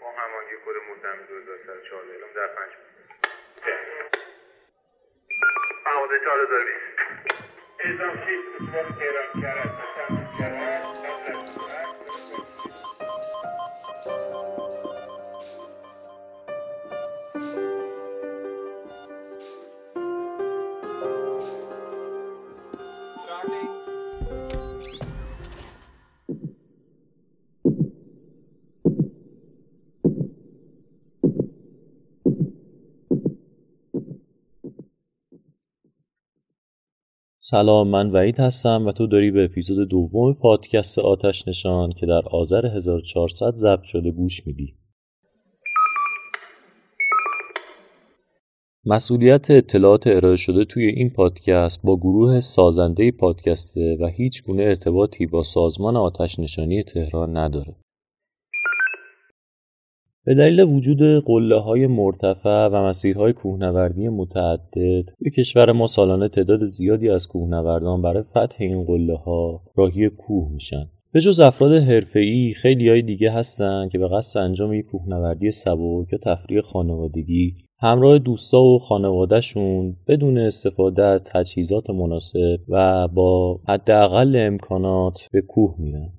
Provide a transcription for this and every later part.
با همانگی کد مردم 2104 اعلام در 5 مواده 4020 اعزام بسیار تهران کرد تمام کرد. سلام من وحید هستم و تو داری به اپیزود دوم پادکست آتش نشان که در آذر 1400 ضبط شده گوش میدی. مسئولیت اطلاعات ارائه شده توی این پادکست با گروه سازنده پادکسته و هیچ گونه ارتباطی با سازمان آتش نشانی تهران نداره. به دلیل وجود قله های مرتفع و مسیرهای کوهنوردی متعدد به کشور ما سالانه تعداد زیادی از کوهنوردان برای فتح این قله ها راهی کوه میشن. به جز افراد حرفه‌ای خیلی های دیگه هستن که به قصد انجام یک کوهنوردی سبک یا تفریح خانوادگی همراه دوستا و خانوادهشون بدون استفاده از تجهیزات مناسب و با حداقل امکانات به کوه میرن.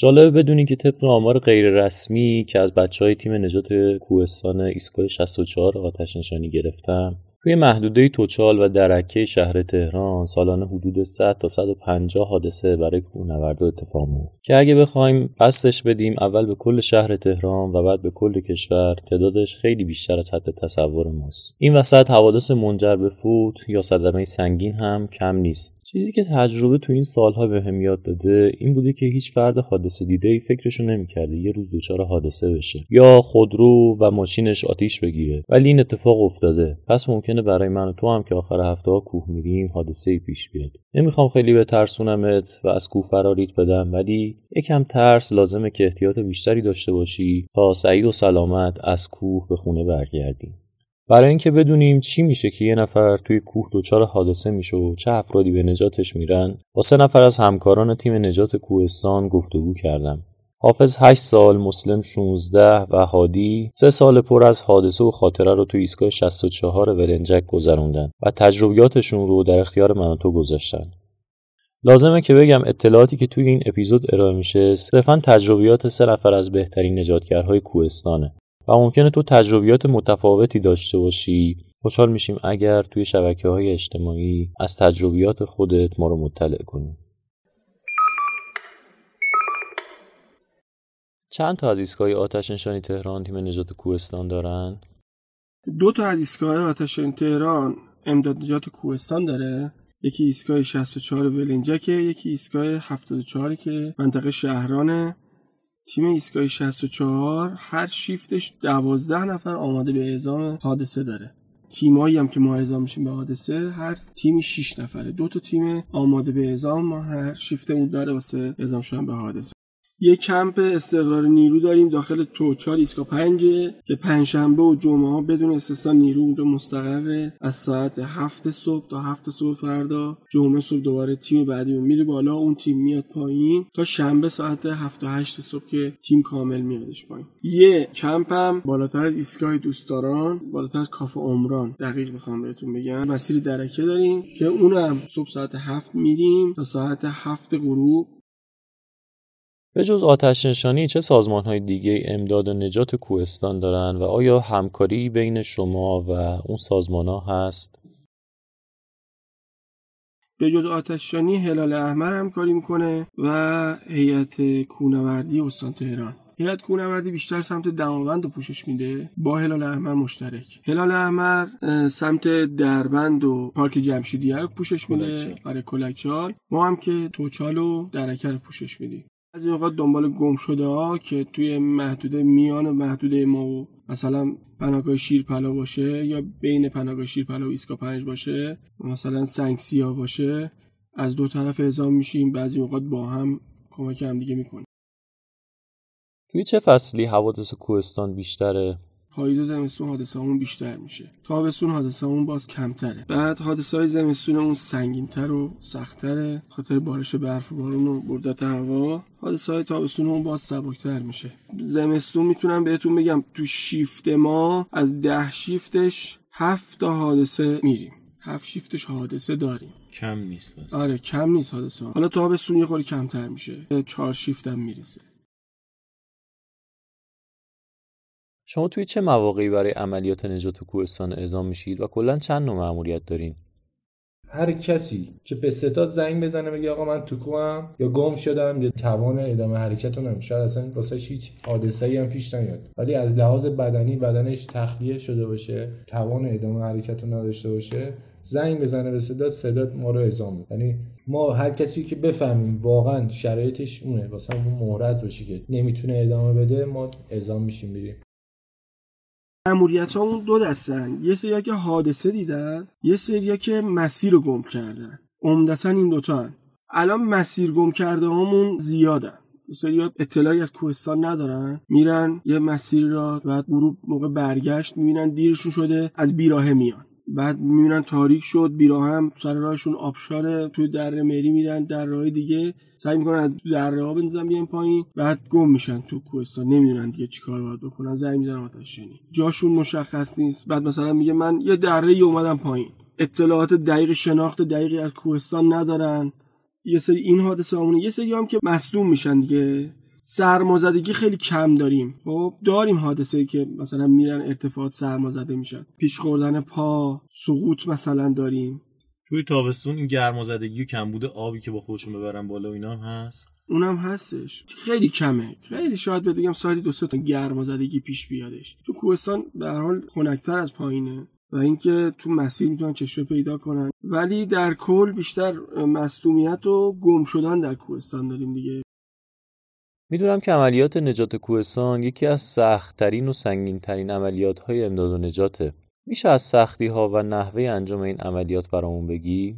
جالبه بدونی که طبق آمار غیر رسمی که از بچه های تیم نجات کوهستان ایستگاه 64 آتش نشانی گرفتم توی محدوده توچال و درکه شهر تهران سالانه حدود 100 تا 150 حادثه برای کوهنوردا اتفاق میفته که اگه بخوایم بستش بدیم اول به کل شهر تهران و بعد به کل کشور تعدادش خیلی بیشتر از حد تصور ماست. این وسط حوادث منجر به فوت یا صدمه سنگین هم کم نیست. چیزی که تجربه تو این سالها به هم یاد داده این بوده که هیچ فرد حادثه دیده ای فکرشو نمی‌کرده یه روز دچار حادثه بشه. یا خودرو و ماشینش آتیش بگیره. ولی این اتفاق افتاده. پس ممکنه برای من و تو هم که آخر هفته ها کوه میریم حادثه ای پیش بیاد. نمی‌خوام خیلی به ترسونمت و از کوه فراریت بدم ولی یکم ترس لازمه که احتیاط بیشتری داشته باشی تا سعید و سلامت از کوه به خونه برگردیم. برای اینکه بدونیم چی میشه که یه نفر توی کوه دچار حادثه میشه و چه افرادی به نجاتش میرن با سه نفر از همکاران تیم نجات کوهستان گفتگو کردم. حافظ 8 سال مسلم 16 و هادی سه سال پر از حادثه و خاطره رو توی ایستگاه 64 ولنجک گذروندن و تجربیاتشون رو در اختیار من تو گذاشتن. لازمه که بگم اطلاعاتی که توی این اپیزود ارائه میشه صرفا تجربیات سه نفر از بهترین نجاتگرهای کوهستانه. و ممکنه تو تجربیات متفاوتی داشته باشی. خوشحال میشیم اگر توی شبکه های اجتماعی از تجربیات خودت ما رو مطلع کنی. چند تا از ایستگاه آتش نشانی تهران تیم نجات کوهستان دارن؟ دو تا از ایستگاه آتش تهران امداد نجات کوهستان داره. یکی ایستگاه 64 ولنجکه یکی ایستگاه 74 که منطقه شهرانه. تیم ایستگاه 64 هر شیفتش دوازده نفر آماده به اعزام حادثه داره. تیمایی هم که ما اعزام میشیم به حادثه هر تیمی 6 نفره. دو تا تیم آماده به اعزام ما هر شیفت اون داره واسه اعزام شدن به حادثه. یه کمپ استقرار نیرو داریم داخل توچال ایسکا پنج که پنجشنبه و جمعه بدون استثنا نیرو اونجا مستقره. از ساعت هفت صبح تا هفت صبح فردا. جمعه صبح دوباره تیم بعدی میره بالا. اون تیم میاد پایین تا شنبه ساعت هفت تا هشت صبح که تیم کامل میادش پایین. یه کمپ هم بالاتر از ایستگاه دوستداران بالاتر از کافه عمران. دقیق بخوام بهتون بگم. مسیر درکه داریم که اونم صبح ساعت هفت میریم تا ساعت هفت غروب. به جز آتش نشانی چه سازمان های دیگه امداد و نجات کوهستان دارن و آیا همکاری بین شما و اون سازمان ها هست؟ به جز آتشانی هلال احمر همکاری می‌کنه و هیئت کوهنوردی استان تهران. هیئت کوهنوردی بیشتر سمت دماوند رو پوشش میده. با هلال احمر مشترک. هلال احمر سمت دربند و پارک جمشیدیه رو پوشش میده. آره کلکچال ما هم که توچال و درکه رو پوشش میدیم. از این اوقات دنبال گم شده ها که توی محدوده میان محدوده ما و مثلا پناهگاه شیرپلا باشه یا بین پناهگاه شیرپلا و ایسکا پنج باشه مثلا سنگ سیاه باشه از دو طرف اعزام میشیم بعضی اوقات با هم کمک هم دیگه می‌کنیم توی چه فصلی حوادث کوهستان بیشتره؟ پاییز و زمستون حادثه همون بیشتر میشه. تابستون حادثه همون باز کمتره. بعد حادثه های زمستون اون سنگینتر و سختتره. خاطر بارش برف و بارون و بردت هوا حادثه های تابستون اون باز سبکتر میشه. زمستون می‌تونم بهتون بگم تو شیفت ما از ده شیفتش هفت تا حادثه میریم. هفت شیفتش حادثه داریم. کم نیست بس. آره کم نیست حادثه. حالا تابستون یه خورده کمتر میشه. چهار شیفت هم می‌رسه. شما توی چه مواقعی برای عملیات نجات کوهستان اعزام میشید و کلا چند نوع مأموریت دارین؟ هر کسی که به ستاد زنگ بزنه بگه آقا من تو کوهم یا گم شدم یا توان ادامه حرکت رو نمیشه شاید اصلا واسه هیچ حادثه‌ای هم پیش نیاد. ولی از لحاظ بدنی بدنش تخلیه شده باشه توان ادامه حرکت رو نداشته باشه زنگ بزنه به صدات صدات ما رو اعزام یعنی ما هر کسی که بفهمیم واقعا شرایطش اونه واسه اون مهرز باشه که نمی‌تونه ادامه بده ما اعزام میشیم بریم مأموریت همون دو دستن. یه سری که حادثه دیدن یه سری که مسیر رو گم کردن. عمدتا این دوتا هن. الان مسیر گم کرده همون زیادن. سری اطلاعی از کوهستان ندارن. میرن یه مسیر را بعد غروب موقع برگشت می‌بینن دیرشون شده از بیراهه میان. بعد می‌بینن تاریک شد بیراه هم سر راهشون آبشاره توی دره مری میرن در راه دیگه. سعی می‌کنن از دره ها بنزن بیان پایین بعد گم میشن تو کوهستان. نمی‌دونن دیگه چیکار باید بکنن. زنگ می‌زنن آتش شنی. جاشون مشخص نیست. بعد مثلا میگه من یه دره ای اومدم پایین. اطلاعات دقیق شناخت دقیقی از کوهستان ندارن. یه سری این حادثه همونه یه سری هم که مصدوم میشن دیگه. سرمازدگی خیلی کم داریم. خب داریم حادثه که مثلا میرن ارتفاعات سرمازده میشن. پیش خوردن پا سقوط مثلا داریم. توی تابستون این گرمازدگی و کمبود آبی که با خودشون ببرن بالا و اینا هم هست؟ اونم هستش. خیلی کمه. خیلی شاید بگم سالی دو سه تا گرمازدگی پیش بیادش. تو کوهستان به حال خنکتر از پایینه و اینکه تو مسیر می‌تونن چشمه پیدا کنن. ولی در کل بیشتر مصدومیت و گم شدن در کوهستان داریم دیگه. می‌دونم که عملیات نجات کوهستان یکی از سختترین و سنگینترین عملیات های امداد و نجاته میشه از سختی ها و نحوه انجام این عملیات برامون بگی؟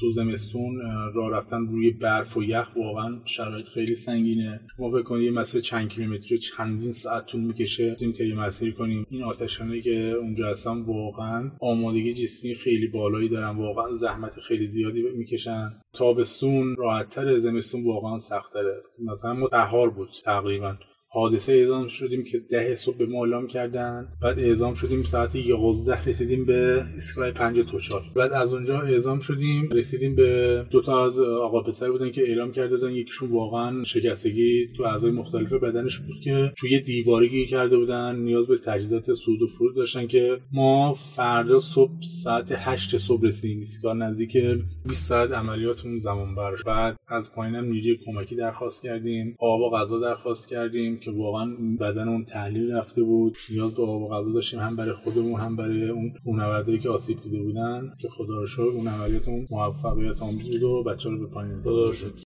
تو زمستون راه رفتن روی برف و یخ واقعا شرایط خیلی سنگینه. ما فکر کنید یه مسیر چند کیلومتری چندین ساعت طول می‌کشه تیم طی مسیر کنیم. این آتشانه که اونجا هستن واقعا آمادگی جسمی خیلی بالایی دارن. واقعا زحمت خیلی زیادی می‌کشن. تابستون راحتتر زمستون واقعا سختتره. مثلا ما بود تقریبا. حادثه اعزام شدیم که ده صبح به ما اعلام کردن بعد اعزام شدیم ساعت 11 رسیدیم به ایستگاه پنج توچال بعد از اونجا اعزام شدیم رسیدیم به دو تا از آقا پسر بودن که اعلام کرده بودن یکیشون واقعا شکستگی تو اعضای مختلف بدنش بود که توی دیوارگی کرده بودن نیاز به تجهیزات سود و فرود داشتن که ما فردا صبح ساعت 8 صبح رسیدیم. ایستگاه نزدیک 20 ساعت عملیاتمون زمان بر. بعد از پایینم نیروی کمکی درخواست کردیم آب و غذا درخواست کردیم. که واقعا بدن اون تحلیل رفته بود. نیاز به آب و غذا داشتیم هم برای خودمون هم برای اون کوهنوردایی که آسیب دیده بودن که خدا رو شکر اون عملیاتمون موفقیت آمیز بود و بچه رو به پایین خدا شد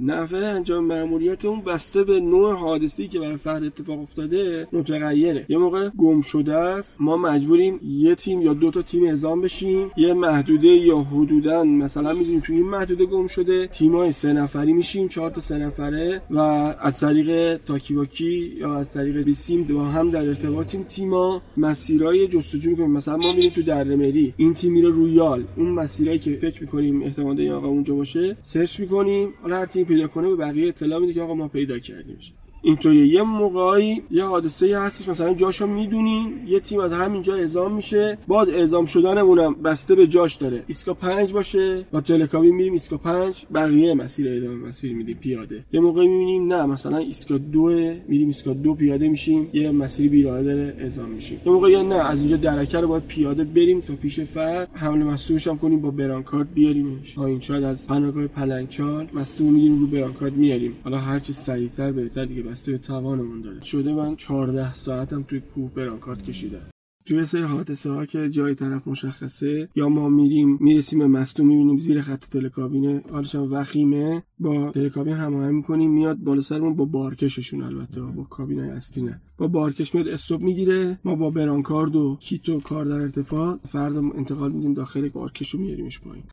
نحوه انجام مأموریت اون بسته به نوع حادثه‌ای که برای فرد اتفاق افتاده متغیره. یه موقع گم شده است ما مجبوریم یه تیم یا دو تا تیم اعزام بشیم. یه محدوده یا حدودا مثلا می‌دونیم توی این محدوده گم شده تیمای سه نفری میشیم چهار تا سه نفره و از طریق تاکیواکی یا از طریق بیسیم با هم در ارتباطیم. تیما مسیرهای جستجو می‌کنیم. مثلا ما میریم تو دره میری این تیم میره رو یال. اون مسیرایی که فکر می‌کنیم احتمال آقا اونجا باشه search می‌کنیم. حالا هر پیدا کنه به بقیه اطلاع میده که آقا ما پیدا کردیمش اینطوری. یه موقعی یه حادثه هستش مثلا جاشو می‌دونین یه تیم از همینجا اعزام میشه. باز اعزام شدنمونم بسته به جاش داره. ایسگاه پنج باشه با تلکابین میریم ایسگاه پنج بقیه مسیر ادامه مسیر میدیم پیاده. یه موقع می‌بینیم نه مثلا ایسگاه دو میریم ایسکا دو پیاده میشیم یه مسیری بیراه داره اعزام میشیم. یه موقع نه از اینجا درکه رو باید پیاده بریم تا پیش فرد. حمله مصدومش هم کنیم با برانکارد بیاریمش. تا این شاید از پناهگاه پلنگچال مصدوم می‌گیریم رو برانکارد میاریم حالا هر چی سریعتر بهتر دیگه. به توانمون داره. شده من 14 ساعتم توی کوه برانکارد کشیدم توی سری حادثه ها که جای طرف مشخصه یا ما میریم می‌رسیم به مصدوم می‌بینیم زیر خط تلکابینه حالش هم وخیمه. با تلکابین هماهنگ می‌کنیم میاد بالا سرمون با بارکششون البته با کابینای اصلی نه. با بارکش میاد استوب می‌گیره. ما با برانکارد و کیت و کار در ارتفاع فردا انتقال میدیم داخل بارکش و میاریمش پایین.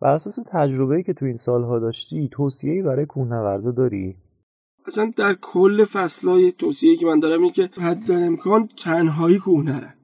بر اساس تجربه‌ای که تو این سالها داشتی توصیه‌ای برای کوهنوردا داری؟ اصلا در کل فصلهای توصیه که من دارم این که حد امکان تنهایی کوه نرن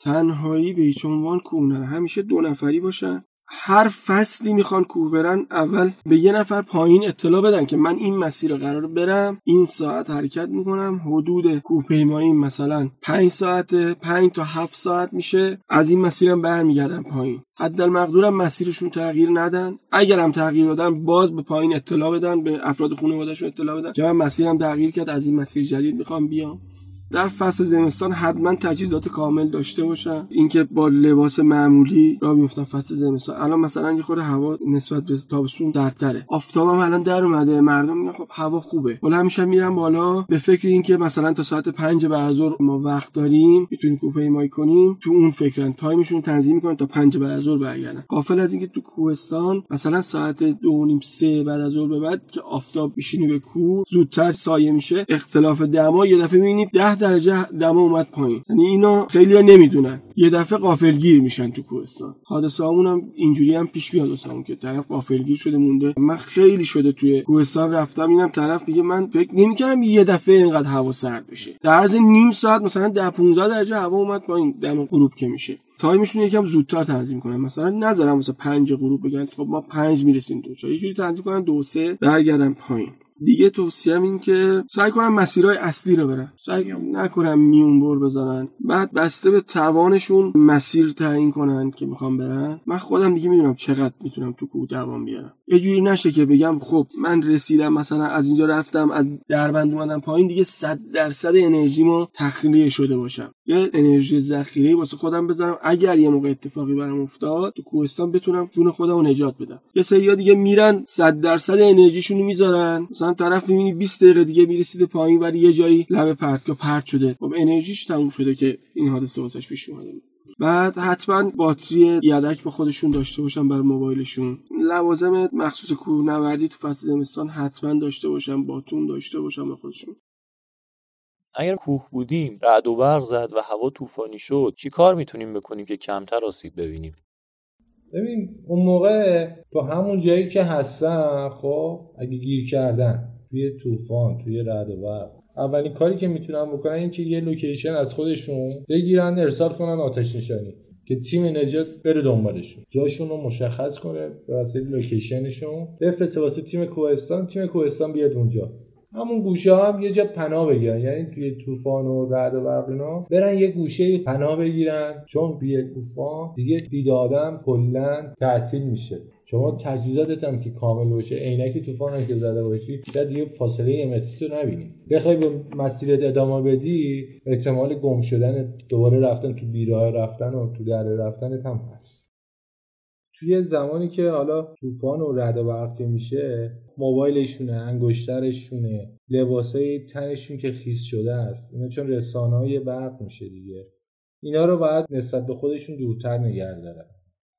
تنهایی به هیچ عنوان کوه نرن همیشه دو نفری باشن. هر فصلی می‌خوان کوه برن اول به یه نفر پایین اطلاع بدن که من این مسیر رو قرار برم این ساعت حرکت می‌کنم. حدود کوه پیمایی مثلا 5 ساعت 5 تا 7 ساعت میشه. از این مسیرم برمیگردم پایین. حد المقدورم مسیرشون تغییر ندن. اگرم تغییر دادن باز به پایین اطلاع بدن به افراد خانوادهشون اطلاع بدن که من مسیرم تغییر کرد از این مسیر جدید می‌خوام بیام. در فصل زمستان حتما تجهیزات کامل داشته باشن. اینکه با لباس معمولی را بیفتن فصل زمستان. الان مثلا یه خورده هوا نسبت به تابستون سردتره آفتابم الان در اومده. مردم میگن خب هوا خوبه. ولی همیشه میرن بالا به فکر اینکه مثلا تا ساعت 5 بعد ظهر ما وقت داریم می‌تونیم کوپه مای کنیم. تو اون فکرن تایمشون تنظیم می‌کنن تا 5 بعد ظهر برگردن. قافل از اینکه تو کوهستان مثلا ساعت 2 نیم 3 بعد از ظهر به بعد که آفتاب میشینی به کوه زودتر سایه میشه. اختلاف دما یه دفعه می‌بینید 10 درجه دما اومد پایین. یعنی اینا خیلی نمی‌دونن. یه دفعه قافلگیر میشن تو کوهستان. حادثه هم اینجوری هم پیش بیاد واسمون که طرف قافلگیر شده مونده. من خیلی شده توی کوهستان رفتم اینم طرف میگه من فکر نمی‌کردم یه دفعه اینقدر هوا سرد بشه. در عرض نیم ساعت مثلا 10 15 درجه هوا اومد پایین دم غروب که میشه. تایمشون یکم زودتر تنظیم کنن. مثلا نذارم مثلا 5 غروب بگن خب ما 5 می‌رسیم تو یه جوری تنظیم کنن دو سه برگردم پایین. دیگه توصیهم این که سعی کنم مسیرهای اصلی رو برن سعی نکنم میون بر بزنن. بعد بسته به توانشون مسیر تعیین کنن که می‌خوام برن. من خودم دیگه می‌دونم چقدر می‌تونم تو کوه دوام بیارم. یه جوری نشه که بگم خب من رسیدم مثلا از اینجا رفتم از دربند اومدم پایین دیگه 100 درصد انرژیمو تخلیه شده باشم. یه انرژی ذخیره واسه خودم بذارم. اگر یه موقع اتفاقی برام افتاد تو کوهستان بتونم جون خودم رو نجات بدم. یه سری دیگه میرن 100 درصد انرژیشون رو می‌ذارن. مثلا طرف می‌بینی 20 دقیقه دیگه می‌رسیده پایین ولی یه جایی لب پرتگاه پرت شده. خب انرژیش تموم شده که این حادثه واسش پیش اومده بعد حتما باتری یدک با خودشون داشته باشن برای موبایلشون. لوازم مخصوص کوهنوردی تو فصل زمستان حتما داشته باشن باتون داشته باشن با خودشون. اگر کوه بودیم رعد و برق زد و هوا طوفانی شد چی کار می‌تونیم بکنیم که کمتر آسیب ببینیم؟ ببین اون موقع تو همون جایی که هستن خب اگه گیر کردن توی طوفان توی رعد و برق. اولین کاری که می‌تونن بکنن این که یه لوکیشن از خودشون بگیرن ارسال کنن آتش نشانی که تیم نجات بره دنبالشون. جاشون رو مشخص کنه به واسطه لوکیشنشون. بفرسته واسه تیم کوهستان تیم کوهستان بیاد اونجا. همون گوشه هم یه جا پناه بگیرن. یعنی توی طوفان و رعد و برق اینا برن یه گوشه پناه بگیرن. چون توی طوفان دیگه دید آدم کلا تعطیل میشه. شما تجهیزاتت هم که کامل باشه عینکی طوفان هم که زده باشی شاید دیگه فاصله یه متری تو نبینی. بخوای به مسیرت ادامه بدی احتمال گم شدن دوباره رفتن تو بیراه رفتن و تو دره رفتن هم هست. توی زمانی که حالا طوفان و رعد و برق میشه موبایلشونه انگشترشونه لباسای تنشون که خیس شده است اینا چون رسانه های برق میشه دیگه. اینا رو باید نسبت به خودشون دورتر نگه دارن.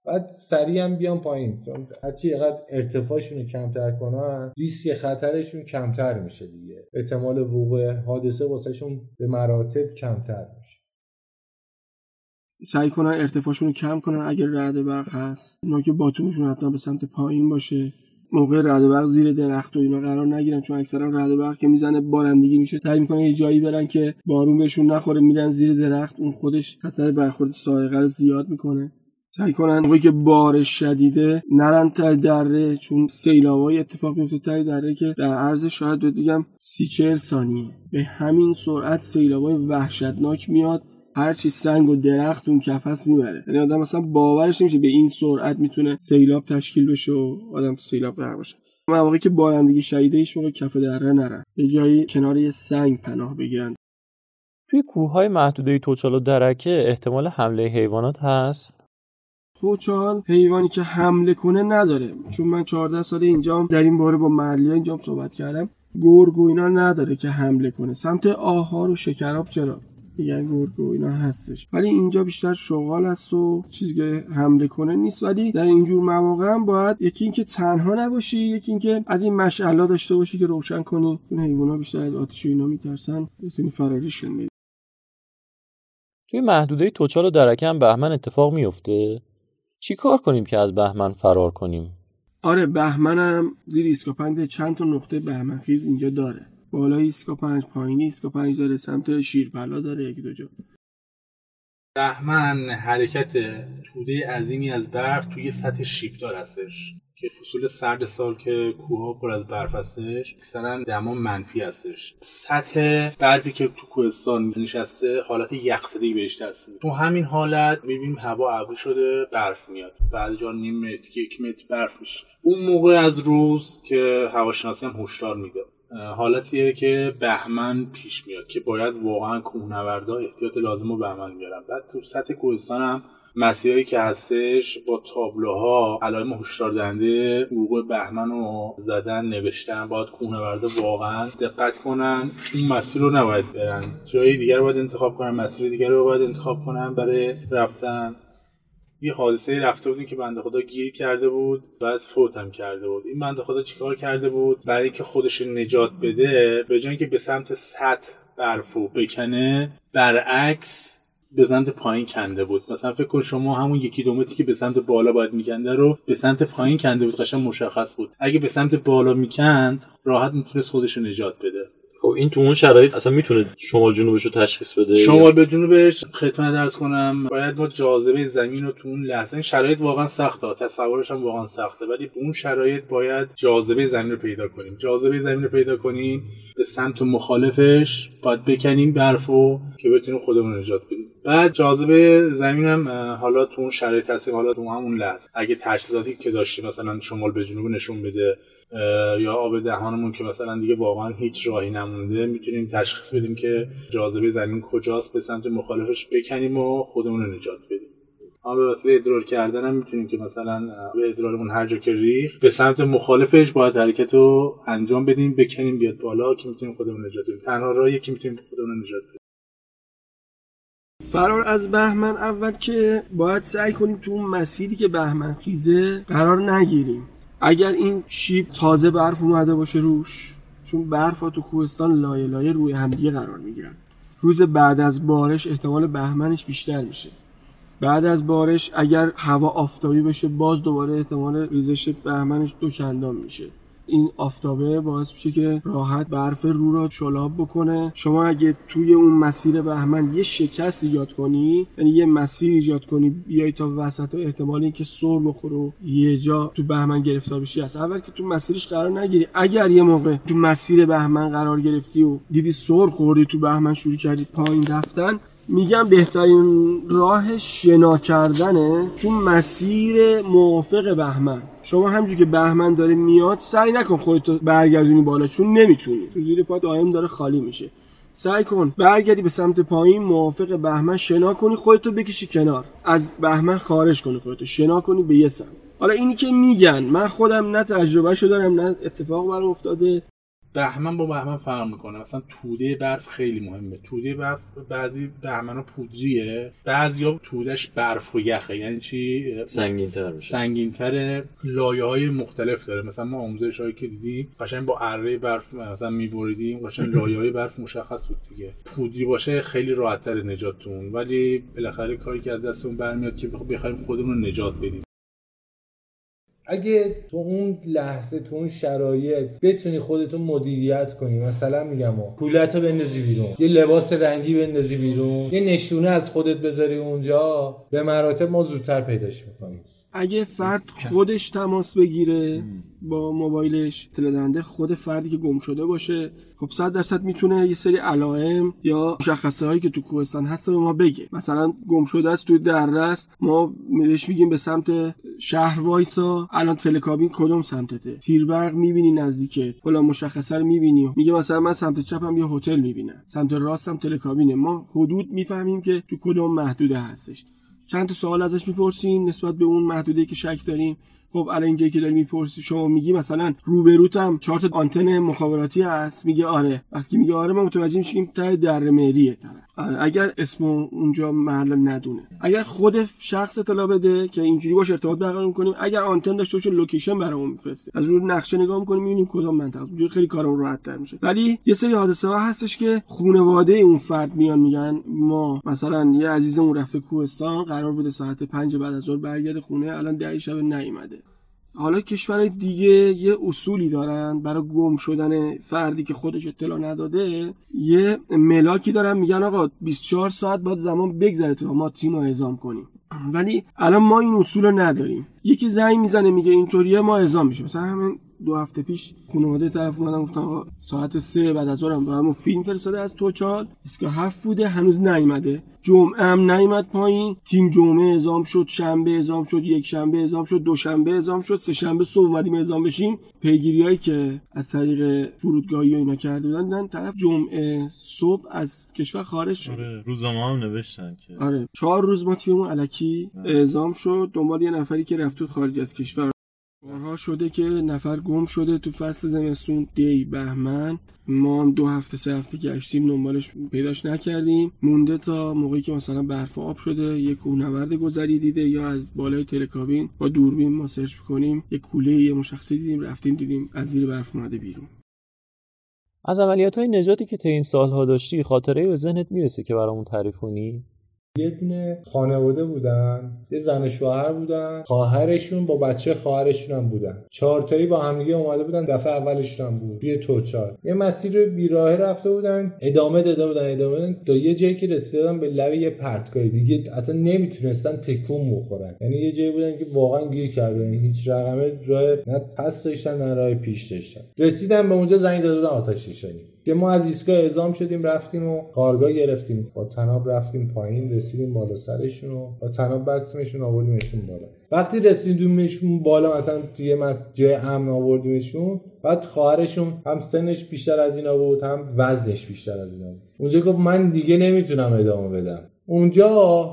بعد سریع هم بیان پایین. چون هرچی اینقدر ارتفاعشون رو کمتر کنن ریسک خطرشون کمتر میشه دیگه. احتمال وقوع حادثه واسهشون به مراتب کمتر میشه. سعی کنن ارتفاعشون رو کم کنن اگر رعد برق هست. که باتومشون حتما به سمت پایین باشه. موقع رعد برق زیر درخت و اینا قرار نگیرن چون اکثرا رعد برق که می‌زنه بارندگی میشه. سعی می‌کنن یه جایی برن که بارون بهشون نخوره میرن زیر درخت. اون خودش خطر برخورد سائقه رو زیاد می‌کنه. سعی کنن موقعی که بارش شدیده نرن تا دره چون سیلاوای اتفاق میفته تا دره که در عرض شاید بگم سی چهل ثانیه. به همین سرعت سیلاوای وحشتناک میاد. هرچی سنگ و درخت اون کفس می‌بره. یعنی آدم مثلا باورش نمیشه به این سرعت می‌تونه سیلاب تشکیل بشه و آدم تو سیلاب غرق بشه مواقعی که بارندگی شدیده هیچ موقع کف دره نرن. یه جایی کنار یه سنگ پناه بگیرن. توی کوههای محدوده توچال و درکه احتمال حمله حیوانات هست؟ توچال حیوانی که حمله کنه نداره. چون من 14 سال اینجام در این باره با محلی اینجام صحبت کردم. گرگ و اینا نداره که حمله کنه. سمت آهار و شکراب چرا؟ میگن گرگ و اینا هستش. ولی اینجا بیشتر شغال است و چیزی که حمله کنه نیست. ولی در اینجور مواقع هم باید یکی اینکه تنها نباشی یکی اینکه از این مشعلا داشته باشی که روشن کنی. اون حیونا بیشتر از آتش و اینا میترسن بتونی فراریشون بدی توی محدوده توچال و درکه هم بهمن اتفاق میفته چی کار کنیم که از بهمن فرار کنیم؟ آره بهمنم زیر ایسگاه پنج چند تا نقطه بهمن خیز اینجا داره. بالای پنج پایین ایسگاه پنج داره سمت شیرپلا داره یک دو جا. بهمن حرکت توده عظیمی از برف توی سطح شیبدار هستش که فصول سرد سال که کوه پر از برف هستش اکثرا دما منفی هستش. سطح برفی که تو کوهستان نشسته حالت یخزدگی بهش دست تو همین حالت می‌بینیم هوا ابری شده برف میاد. بعد جا نیم متر یک متر برف میشه اون موقع از روز که هواشناسی هم هشدار میده. حالتیه که بهمن پیش میاد که باید واقعا کوهنوردا احتیاط لازم رو به عمل میارن بعد تو سطح کوهستان هم که هستش با تابلوها علائم هشدار دهنده وقوع بهمن رو زدن نوشتن باید کوهنوردا واقعا دقت کنن. این مسیر رو نباید برن. جای دیگر باید انتخاب کنن مسیر دیگر رو باید انتخاب کنن برای رفتن. یه حادثه رفته بودیم که بنده خدا گیر کرده بود بعد فوت هم کرده بود. این بنده خدا چیکار کرده بود؟ برای اینکه خودش نجات بده به جای اینکه به سمت سطح برفو بکنه برعکس به سمت پایین کنده بود. مثلا فکر کن شما همون یکی دو متری که به سمت بالا باید میکنده رو به سمت پایین کنده بود. قشنگ مشخص بود. اگه به سمت بالا می‌کند راحت می‌تونست خودش نجات بده. خب این تو اون شرایط اصلا می‌تونه شمال جنوبش رو تشخیص بده؟ شمال به جنوبش خدمت درس کنم. باید ما جاذبه زمین رو تو اون لحظه این شرایط واقعا سخته. تصورش هم واقعا سخته. ولی به اون شرایط باید جاذبه زمین رو پیدا کنیم. جاذبه زمین رو پیدا کنیم به سمت مخالفش. باید بکنیم برفو که بتونیم خودمون نجات بدیم. بعد جاذبه زمین هم حالا تو اون شرایط هستیم حالا تو همون لحظه. اگه تجهیزاتی که داشتیم مثلا شمال به جنوب نشون بده یا آب دهانمون که مثلا دیگه واقعا هیچ راهی نمونده می‌تونیم تشخیص بدیم که جاذبه زمین کجاست به سمت مخالفش بکنیم و خودمون رو نجات بدیم. اما به وسیله ادرار کردن هم می‌تونیم که مثلا به ادرارمون هر جا که ریخ به سمت مخالفش باید حرکت رو انجام بدیم بکنیم بیاد بالا که می‌تونیم خودمون نجات بدیم. تنها راهی که می‌تونیم خودمون نجات بدیم. فرار از بهمن اول که باید سعی کنیم تو اون مسیری که بهمن خیزه قرار نگیریم. اگر این شیب تازه برف اومده باشه روش چون برف ها تو کوهستان لایه لایه روی همدیگه قرار می‌گیرن. روز بعد از بارش احتمال بهمنش بیشتر میشه. بعد از بارش اگر هوا آفتابی بشه باز دوباره احتمال ریزش بهمنش دو چندان میشه. این آفتابه باعث میشه که راحت برف رو را چلاب بکنه. شما اگه توی اون مسیر بهمن یه شکست ایجاد کنی یعنی یه مسیر ایجاد کنی بیای تا وسط احتمال اینکه سر بخوره یه جا تو بهمن گرفتار بشی هست اول که تو مسیرش قرار نگیری. اگر یه موقع تو مسیر بهمن قرار گرفتی و دیدی سر خوردی تو بهمن شروع کردی پایین رفتن میگم بهترین راه شنا کردنه تو مسیر موافق بهمن. شما همجور که بهمن داره میاد سعی نکن خودتو برگردونی بالا چون نمی‌تونی. چون زیر پا دائم داره خالی میشه. سعی کن برگردی به سمت پایین موافق بهمن شنا کنی خودتو بکشی کنار. از بهمن خارج کنی خودتو شنا کنی به یه سمت. حالا اینی که میگن من خودم نه تجربه شو دارم نه اتفاق برام افتاده. بهمن با بهمن فرق می‌کنه. مثلا توده برف خیلی مهمه. توده برف بعضی بهمن پودریه. بعضی ها تودش برف و یخه. یعنی چی؟ سنگین تر میشه. سنگین تره لایه های مختلف داره. مثلا ما آموزش هایی که دیدیم قشنگ با اره برف مثلا میبریدیم. قشنگ لایه های برف مشخص بود دیگه. پودری باشه خیلی راحت تر نجاتتون. ولی بالاخره کاری که از دستمون برمیاد که بخوایم خودمون رو نجات بدیم. اگه تو اون لحظه تو اون شرایط بتونی خودتو مدیریت کنی مثلا میگم پولتو بندازی بیرون یه لباس رنگی بندازی بیرون یه نشونه از خودت بذاری اونجا به مراتب ما زودتر پیداش می‌کنیم. اگه فرد خودش تماس بگیره با موبایلش تلدنده خود فردی که گم شده باشه. خب صد درصد می‌تونه یه سری علائم یا مشخصه هایی که تو کوهستان هست به ما بگه. مثلا گم شده است تو دره است ما بهش میگیم به سمت شهر وایسا. الان تلکابین کدوم سمتته؟ تیربرق می‌بینی نزدیکت. فلان مشخصه رو می‌بینی میگه مثلا من سمت چپم یه هتل می‌بینم. سمت راستم تلکابینه. ما حدود می‌فهمیم که تو کدوم محدوده هستش. چند تا سوال ازش می‌پرسیم نسبت به اون محدوده که شک داریم. خب الان اینجایی که داری می‌پرسی شما میگی مثلا روبروتم چهار تا آنتن مخابراتی هست؟ میگه آره. وقتی میگه آره ما متوجه میشیم ته در مهریه آره اگر اسم اونجا محل ندونه. اگر خود شخص اطلاع بده که اینجوری باشه ارتباط برقرار می‌کنیم اگر آنتن داشته باشه لوکیشن برامون میفرسته. از روی نقشه نگاه می‌کنیم می‌بینیم کدام منطقه. اونجوری خیلی کارمون راحت تر میشه. ولی یه سری حادثه ها هستش که خانواده اون فرد میان میگن ما مثلا یه عزیزمون رفته کوهستان قرار بوده ساعت 5 بعد از ظهر برگرده خونه الان 10 شب نیومده. حالا کشور دیگه یه اصولی دارن برای گم شدن فردی که خودش اطلاع نداده. یه ملاکی دارن میگن آقا 24 ساعت باید زمان بگذره تا ما تیم رو اعزام کنیم. ولی الان ما این اصول رو نداریم. یکی زنگ می‌زنه میگه اینطوریه ما اعزام میشه مثلا همین دو هفته پیش خانواده طرف اومدن گفتن آقا ساعت سه بعد از ظهر برامون فیلم فرستاده از توچال اسکا هفت بوده هنوز نیومده. جمعه هم نیومد پایین. تیم جمعه اعزام شد شنبه اعزام شد یک شنبه اعزام شد دوشنبه اعزام شد سه شنبه صبح اومدیم اعزام بشیم. پیگیریایی که از طریق فرودگاهی و اینا کرده بودن طرف جمعه صبح از کشور خارج شد. آره روزنامه هم نوشتن که آره. چهار روز ما تیممون علکی اعزام شد. دنبال یه نفری که رفت خارج از کشور. بارها شده که نفر گم شده تو فصل زمستون دی بهمن. ما هم دو هفته سه هفته گشتیم دنبالش پیداش نکردیم. مونده تا موقعی که مثلا برف آب شده یه کوهنورد گذری دیده یا از بالای تلکابین با دوربین ما سرچ کنیم یه کوله یه مشخصی دیدیم رفتیم دیدیم از زیر برف اومده بیرون. از عملیات های نجاتی که تا این سالها داشتی خاطره به ذهنت می‌رسه که برامون تعریف کنی؟ یه دونه خانواده بودن یه زن شوهر بودن خواهرشون با بچه خواهرشون هم بودن. چهارتایی با همدیگه اومده بودن دفعه اولشون هم بود. توی توچال یه مسیر بیراهه رفته بودن ادامه داده بودن ادامه دادن تا یه جایی که رسیدن به لب یه پرتگاهی. دیگه اصلا نمی‌تونستن تکون بخورن. یعنی یه جایی بودن که واقعا گیر کردن. هیچ رقمه راه نه پس داشتن نه راه پیش داشتن. رسیدن به اونجا زنگ زده بودن آتش نشانی. که ما از ایستگاه اعزام شدیم رفتیم و کارگاه گرفتیم. با تناب رفتیم پایین رسیدیم بالا سرشون و با تناب بستیمشون آوردیمشون بالا. وقتی رسیدیمشون بالا مثلا توی جای امن آوردیمشون بعد خواهرشون هم سنش بیشتر از اینا بود هم وزنش بیشتر از اینا بود. اونجا گفت من دیگه نمی‌تونم ادامه بدم. اونجا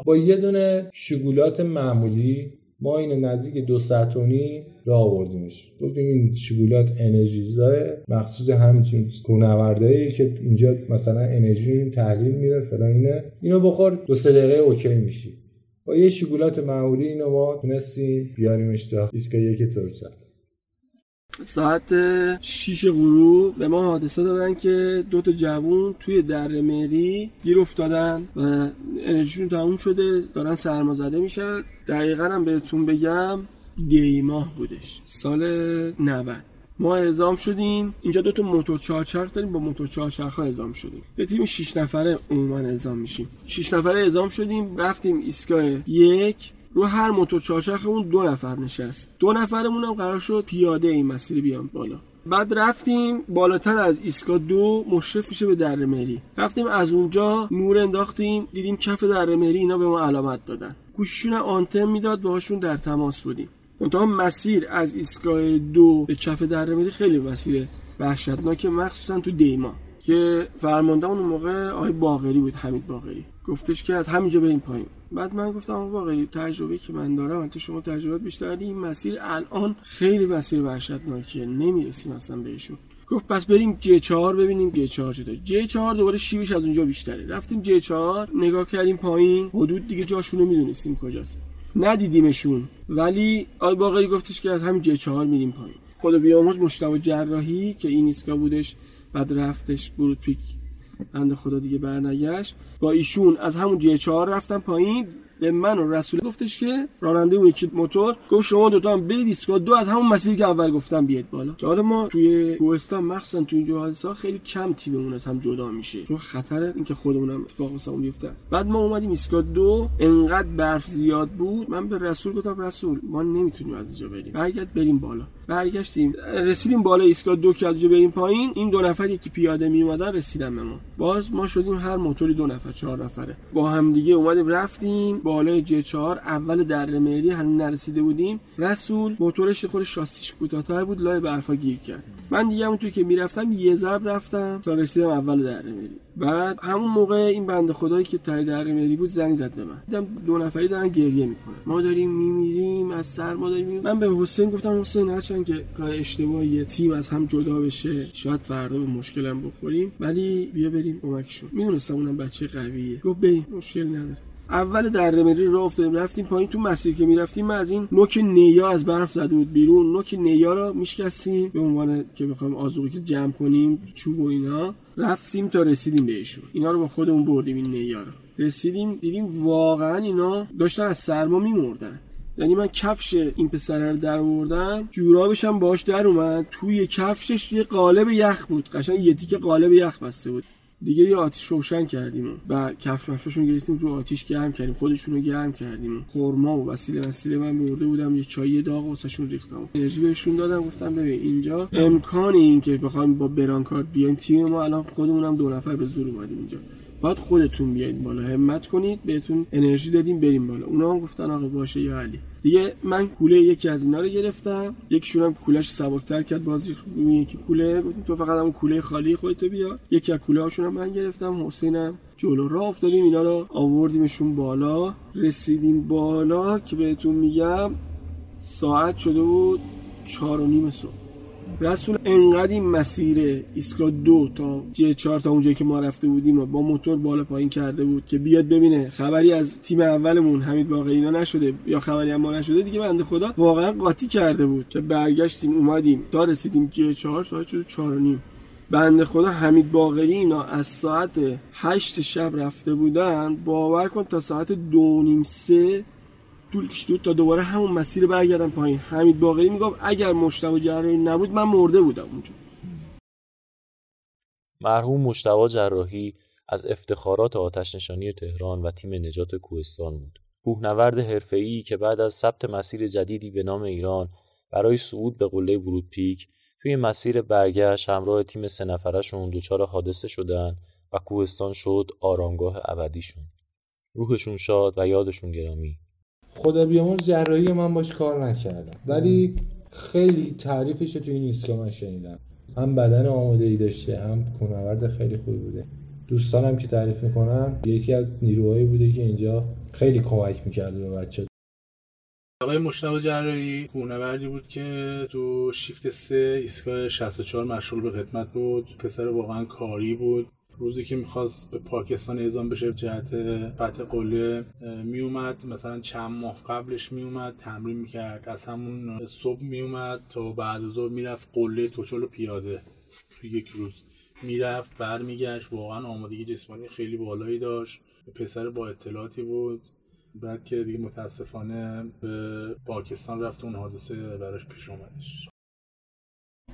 با یه دونه شگولات معمولی ما اینو نزدیک دو ساعت و نیم راه آوردیمش. گفتیم این شگولات انرژیزای مخصوص همچین کوهنوردایی که اینجا مثلا انرژی تحلیل میره فلان اینه اینو بخور دو سه دقیقه اوکی میشی. با یه شگولات معمولی اینو ما تونستیم بیاریمش تا ایستگاه یک ترسا. ساعت 6 غروب به ما حادثه دادن که دو تا جوون توی در مری گیر افتادن و انرژیشون تموم شده دارن سرمازده میشن. دقیقا هم بهتون بگم دی ماه بودش. سال 90 ما اعزام شدیم. اینجا دو تا موتور چهارچرخ داریم با موتور چهارچرخ ها اعزام شدیم. به تیم 6 نفره عموما اعزام میشیم. 6 نفره اعزام شدیم رفتیم ایستگاه یک. رو هر موتور چهارچرخمون دو نفر نشست. دو نفرمون هم قرار شد پیاده این مسیر بیام بالا. بعد رفتیم بالاتر از ایسکا دو مشرف میشه به در مری رفتیم از اونجا نور انداختیم دیدیم کف در مری اینا به ما علامت دادن. گوششون آنتن می‌داد باهاشون در تماس بودیم. منتها مسیر از ایستگاه دو به کف در مری خیلی مسیر وحشتناک مخصوصا تو دیما که فرمانده اون موقع آقای باقری بود حمید باقری. گفتش که از همینجا بریم پایین. بعد من گفتم آقا باقری تجربه که من دارم تو شما تجربه بیشتر این مسیر الان خیلی مسیر وحشتناکیه. نمی‌رسیم اصلا بهشون. گفت پس بریم جی 4 ببینیم جی 4 چه داره جی 4 دوباره شیبش از اونجا بیشتره. رفتیم جی 4 نگاه کردیم پایین. حدود دیگه جاشونو می‌دونستیم کجاست. ندیدیمشون. ولی آقای باقری گفتش که از همین جی 4 میریم پایین. خدا بیامرز مشتاق جراحی که این ایستگاه بودش بعد رفتش برود پیک. بنده خدا دیگه برنگشت. با ایشون از همون جی 4 رفتم پایین. به من و رسول گفتش که راننده اون یکی موتور گفت شما دوتا هم برید ایستگاه. دو از همون مسیری که اول گفتم بیاد بالا. که حالا ما توی کوهستان مخصوصا توی اینجور حادثه خیلی کم تیممون از هم جدا میشه. چون خطر اینکه خودمون هم اتفاق واسه اون بیفته است. بعد ما اومدیم ایستگاه دو. انقدر برف زیاد بود. من به رسول گفتم رسول ما نمی‌تونیم از اینجا بریم. برگرد بریم بالا. برگشتیم. رسیدیم بالا ایستگاه دو از بریم پایین. این دو نفری که پیاده می اومدن رسیدن به ما. باز ما شدیم هر موتوری دو نفر چهار نفره. با هم دیگه اومدیم رفتیم بالای جی 4 اول در مری هنوز نرسیده بودیم. رسول موتورش خود شاسیش کوتاه‌تر بود لای برفا گیر کرد. من دیگه اون که می‌رفتم یه ضرب رفتم تا رسیدم اول در مری بعد همون موقع این بنده خدایی که تای در مری بود زنگ زد به من. دیدم دو نفری دارن گریه می‌کنن. ما داریم میمیریم از سرما داریم میمیریم. من به حسین گفتم حسین هرچند که کار اشتباهی تیم از هم جدا بشه شاید فردا به مشکلم بخوریم ولی بیا بریم کمکشون. می‌دونستم اونم بچه قویه. گفت بریم مشکل نداره. اول در مری راه افتادیم رفتیم پایین. تو مسیر که می‌رفتیم ما از این نوک نیا از برف زده بود بیرون. نوک نیا رو میشکستیم. به عنوان که بخوایم که جمع کنیم چوب و اینا. رفتیم تا رسیدیم بهشون اینا رو با خودمون بردیم این نیا رو. رسیدیم دیدیم واقعا اینا داشتن از سرما میمردن. یعنی من کفش این پسره رو در آوردم جورابش هم باش در اومد. توی کفشش یه قالب یخ بود قشنگ یه تیکه قالب یخ بسته بود. دیگه یه آتیش روشن کردیم و کف مفشاشون گرفتیم تو آتیش گرم کردیم خودشون رو گرم کردیم. خورما و وسیله وسیله من برده بودم یه چای داغ واسهشون ریختم. انرژی بهشون دادم گفتم ببین اینجا امکان این که بخوایم با برانکارد بیایم تیم ما الان خودمونم دو نفر به زور اومدیم اینجا. باید خودتون بیاید بالا. همت کنید بهتون انرژی دادیم بریم بالا. اونا هم گفتن آقا باشه یا علی. دیگه من کوله یکی از اینا رو گرفتم. یکیشون هم کولش سبکتر کرد بازی یکی کوله تو فقط اون کوله خالی خودتو بیا. یکی از کوله هاشون هم من گرفتم حسینم جلو راه افتادیم اینا رو آوردیمشون بالا. رسیدیم بالا که بهتون میگم ساعت شده بود چهار و نیم صبح. رسول انقدر این مسیر ایسکا دو تا جه چهار تا اونجایی که ما رفته بودیم و با موتور بالا پایین کرده بود که بیاد ببینه. خبری از تیم اولمون حمید باقی اینا نشده یا خبری هم ما نشده دیگه بنده خدا واقعا قاطی کرده بود که برگشتیم اومدیم تا رسیدیم جه چهار ساعت شده چهار و نیم. بنده خدا حمید باقری اینا از ساعت هشت شب رفته بودن باور کن تا ساعت دو نیم سه طول کشید تا دوباره همون مسیر برگردم پایین. حمید باقری می‌گفت اگر مشتبه جراحی نبود من مرده بودم اونجا. مرحوم مشتبه جراحی از افتخارات آتش نشانی تهران و تیم نجات کوهستان بود. کوهنورد حرفه‌ای که بعد از ثبت مسیر جدیدی به نام ایران برای صعود به قله برود پیک توی مسیر برگشت همراه تیم سه نفرشون دچار حادثه شدن و کوهستان شد آرامگاه ابدیشون. روحشون شاد و یادشون گرامی. خدا بیامرز جراحی من باش کار نکردم. ولی خیلی تعریفش تو این ایستگاه من شنیدم. هم بدن آماده ای داشته هم کوهنورد خیلی خوبی بوده. دوستانم که تعریف می‌کنن یکی از نیروهایی بوده که اینجا خیلی کمک می‌کرده به بچه آقای مشتبه جراحی کوهنوردی بود که تو شیفت سه ایستگاه 64 مشغول به خدمت بود. پسر واقعا کاری بود. روزی که می‌خواست به پاکستان اعزام بشه جهت فتح قله میومد مثلا چند ماه قبلش میومد تمرین می‌کرد. از همون صبح میومد تا بعد از ظهر می‌رفت قله توچل پیاده. تو یک روز می‌رفت برمیگشت. واقعا آمادگی جسمانی خیلی بالایی داشت. پسر با اطلاعاتی بود. بعد که دیگه متاسفانه به پاکستان رفت اون حادثه براش پیش اومدش.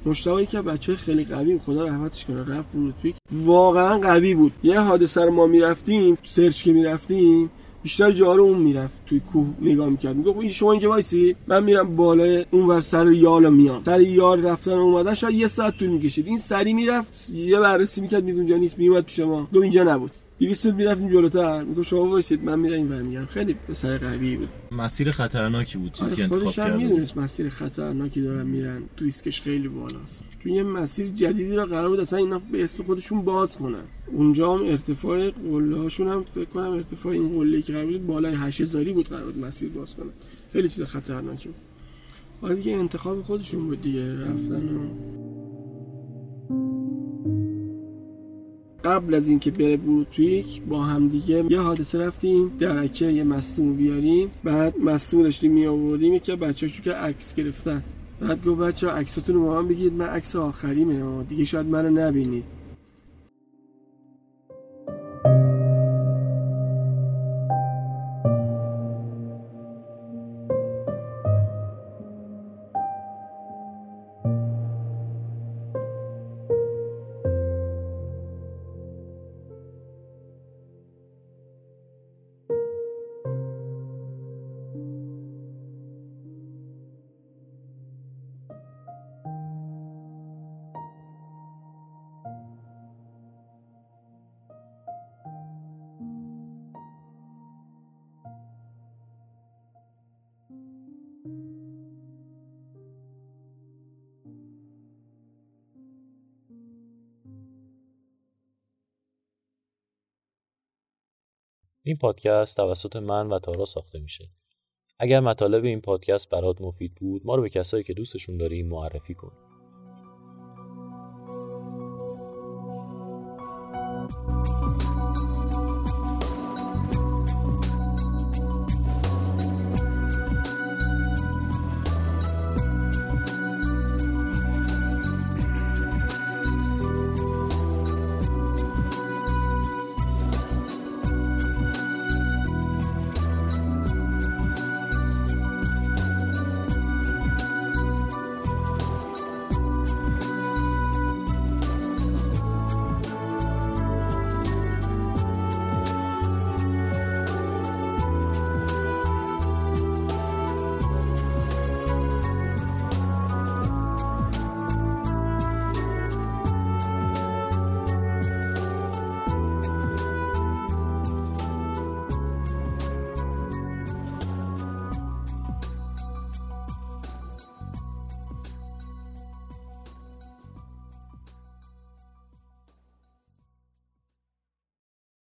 مشتاقی که بچه خیلی قوی خدا رحمتش کنه رفت Broad Peak واقعا قوی بود. یه حادثه رو ما می‌رفتیم search که می‌رفتیم بیشتر جا رو اون می‌رفت توی کوه نگاه می‌کرد میگه این شما اینجا وایسی؟ من میرم بالا اون ور سر یالا میام سر یال رفتن اومدن شاید یه ساعت طول می‌کشید. این سری می‌رفت یه بررسی می‌کرد میگه اونجا نیست میومد پیش ما. گفت اینجا نبود. 200 متر می‌رفتیم جلوتر. میگه شما وایسید من میرم اینور میگم. خیلی پسر قوی بود. مسیر خطرناکی بود چیزی که آره انتخاب خودش هم بود. می‌دونست مسیر خطرناکی دارن میرن. تو ریسکش خیلی بالاست. تو یه مسیر جدیدی رو قرار بود اصلا اینا به اسم خودشون باز کنن. اونجا هم ارتفاع قله هاشون هم فکر کنم ارتفاع این قله که قرار بود بالای 8000 بود قرار بود مسیر باز کنن. خیلی چیز خطرناکی بود. حالا دیگه انتخاب خودشون بود دیگه رفتن و... قبل از اینکه بره بروتویک با هم دیگه یه حادثه رفتیم درکه یه مصدوم بیاریم بعد مصدوم داشتیم می آوردیم یکی از بچه‌هاشو که عکس گرفتن. بعد گفت بچه عکساتون رو با من بگید من عکس آخریمه دیگه شاید منو نبینید. این پادکست توسط من و تارا ساخته میشه. اگر مطالب این پادکست برات مفید بود ما رو به کسایی که دوستشون داری معرفی کن.